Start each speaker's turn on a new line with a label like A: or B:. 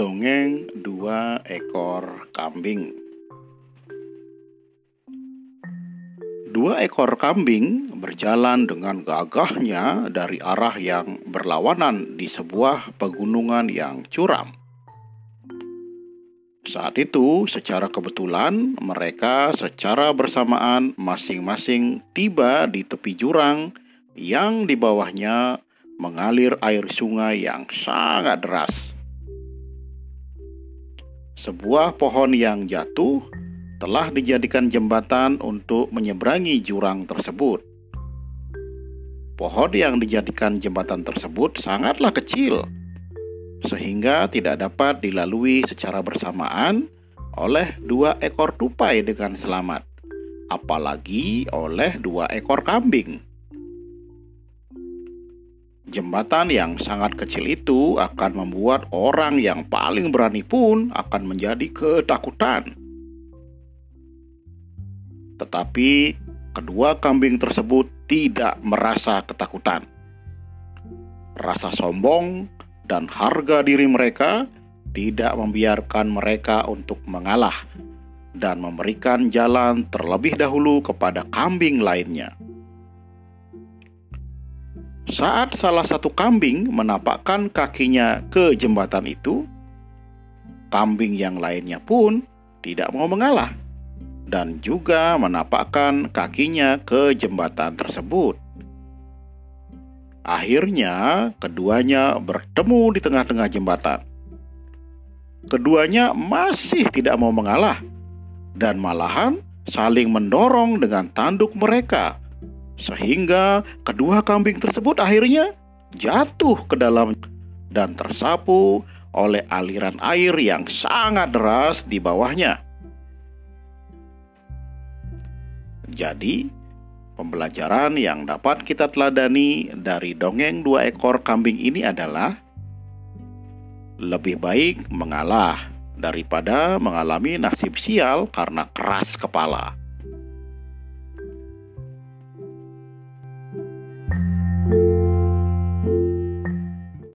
A: Dongeng dua ekor kambing Dua ekor kambing berjalan dengan gagahnya dari arah yang berlawanan di sebuah pegunungan yang curam. Saat itu, secara kebetulan, mereka secara bersamaan masing-masing tiba di tepi jurang yang di bawahnya mengalir air sungai yang sangat deras. Sebuah pohon yang jatuh telah dijadikan jembatan untuk menyeberangi jurang tersebut. Pohon yang dijadikan jembatan tersebut sangatlah kecil, sehingga tidak dapat dilalui secara bersamaan oleh dua ekor tupai dengan selamat, apalagi oleh dua ekor kambing. Jembatan yang sangat kecil itu akan membuat orang yang paling berani pun akan menjadi ketakutan. Tetapi kedua kambing tersebut tidak merasa ketakutan. Rasa sombong dan harga diri mereka tidak membiarkan mereka untuk mengalah dan memberikan jalan terlebih dahulu kepada kambing lainnya. Saat salah satu kambing menapakkan kakinya ke jembatan itu, kambing yang lainnya pun tidak mau mengalah dan juga menapakkan kakinya ke jembatan tersebut. Akhirnya, keduanya bertemu di tengah-tengah jembatan. Keduanya masih tidak mau mengalah, dan malahan saling mendorong dengan tanduk mereka, sehingga kedua kambing tersebut akhirnya jatuh ke dalam dan tersapu oleh aliran air yang sangat deras di bawahnya. Jadi, pembelajaran yang dapat kita teladani dari dongeng dua ekor kambing ini adalah lebih baik mengalah daripada mengalami nasib sial karena keras kepala.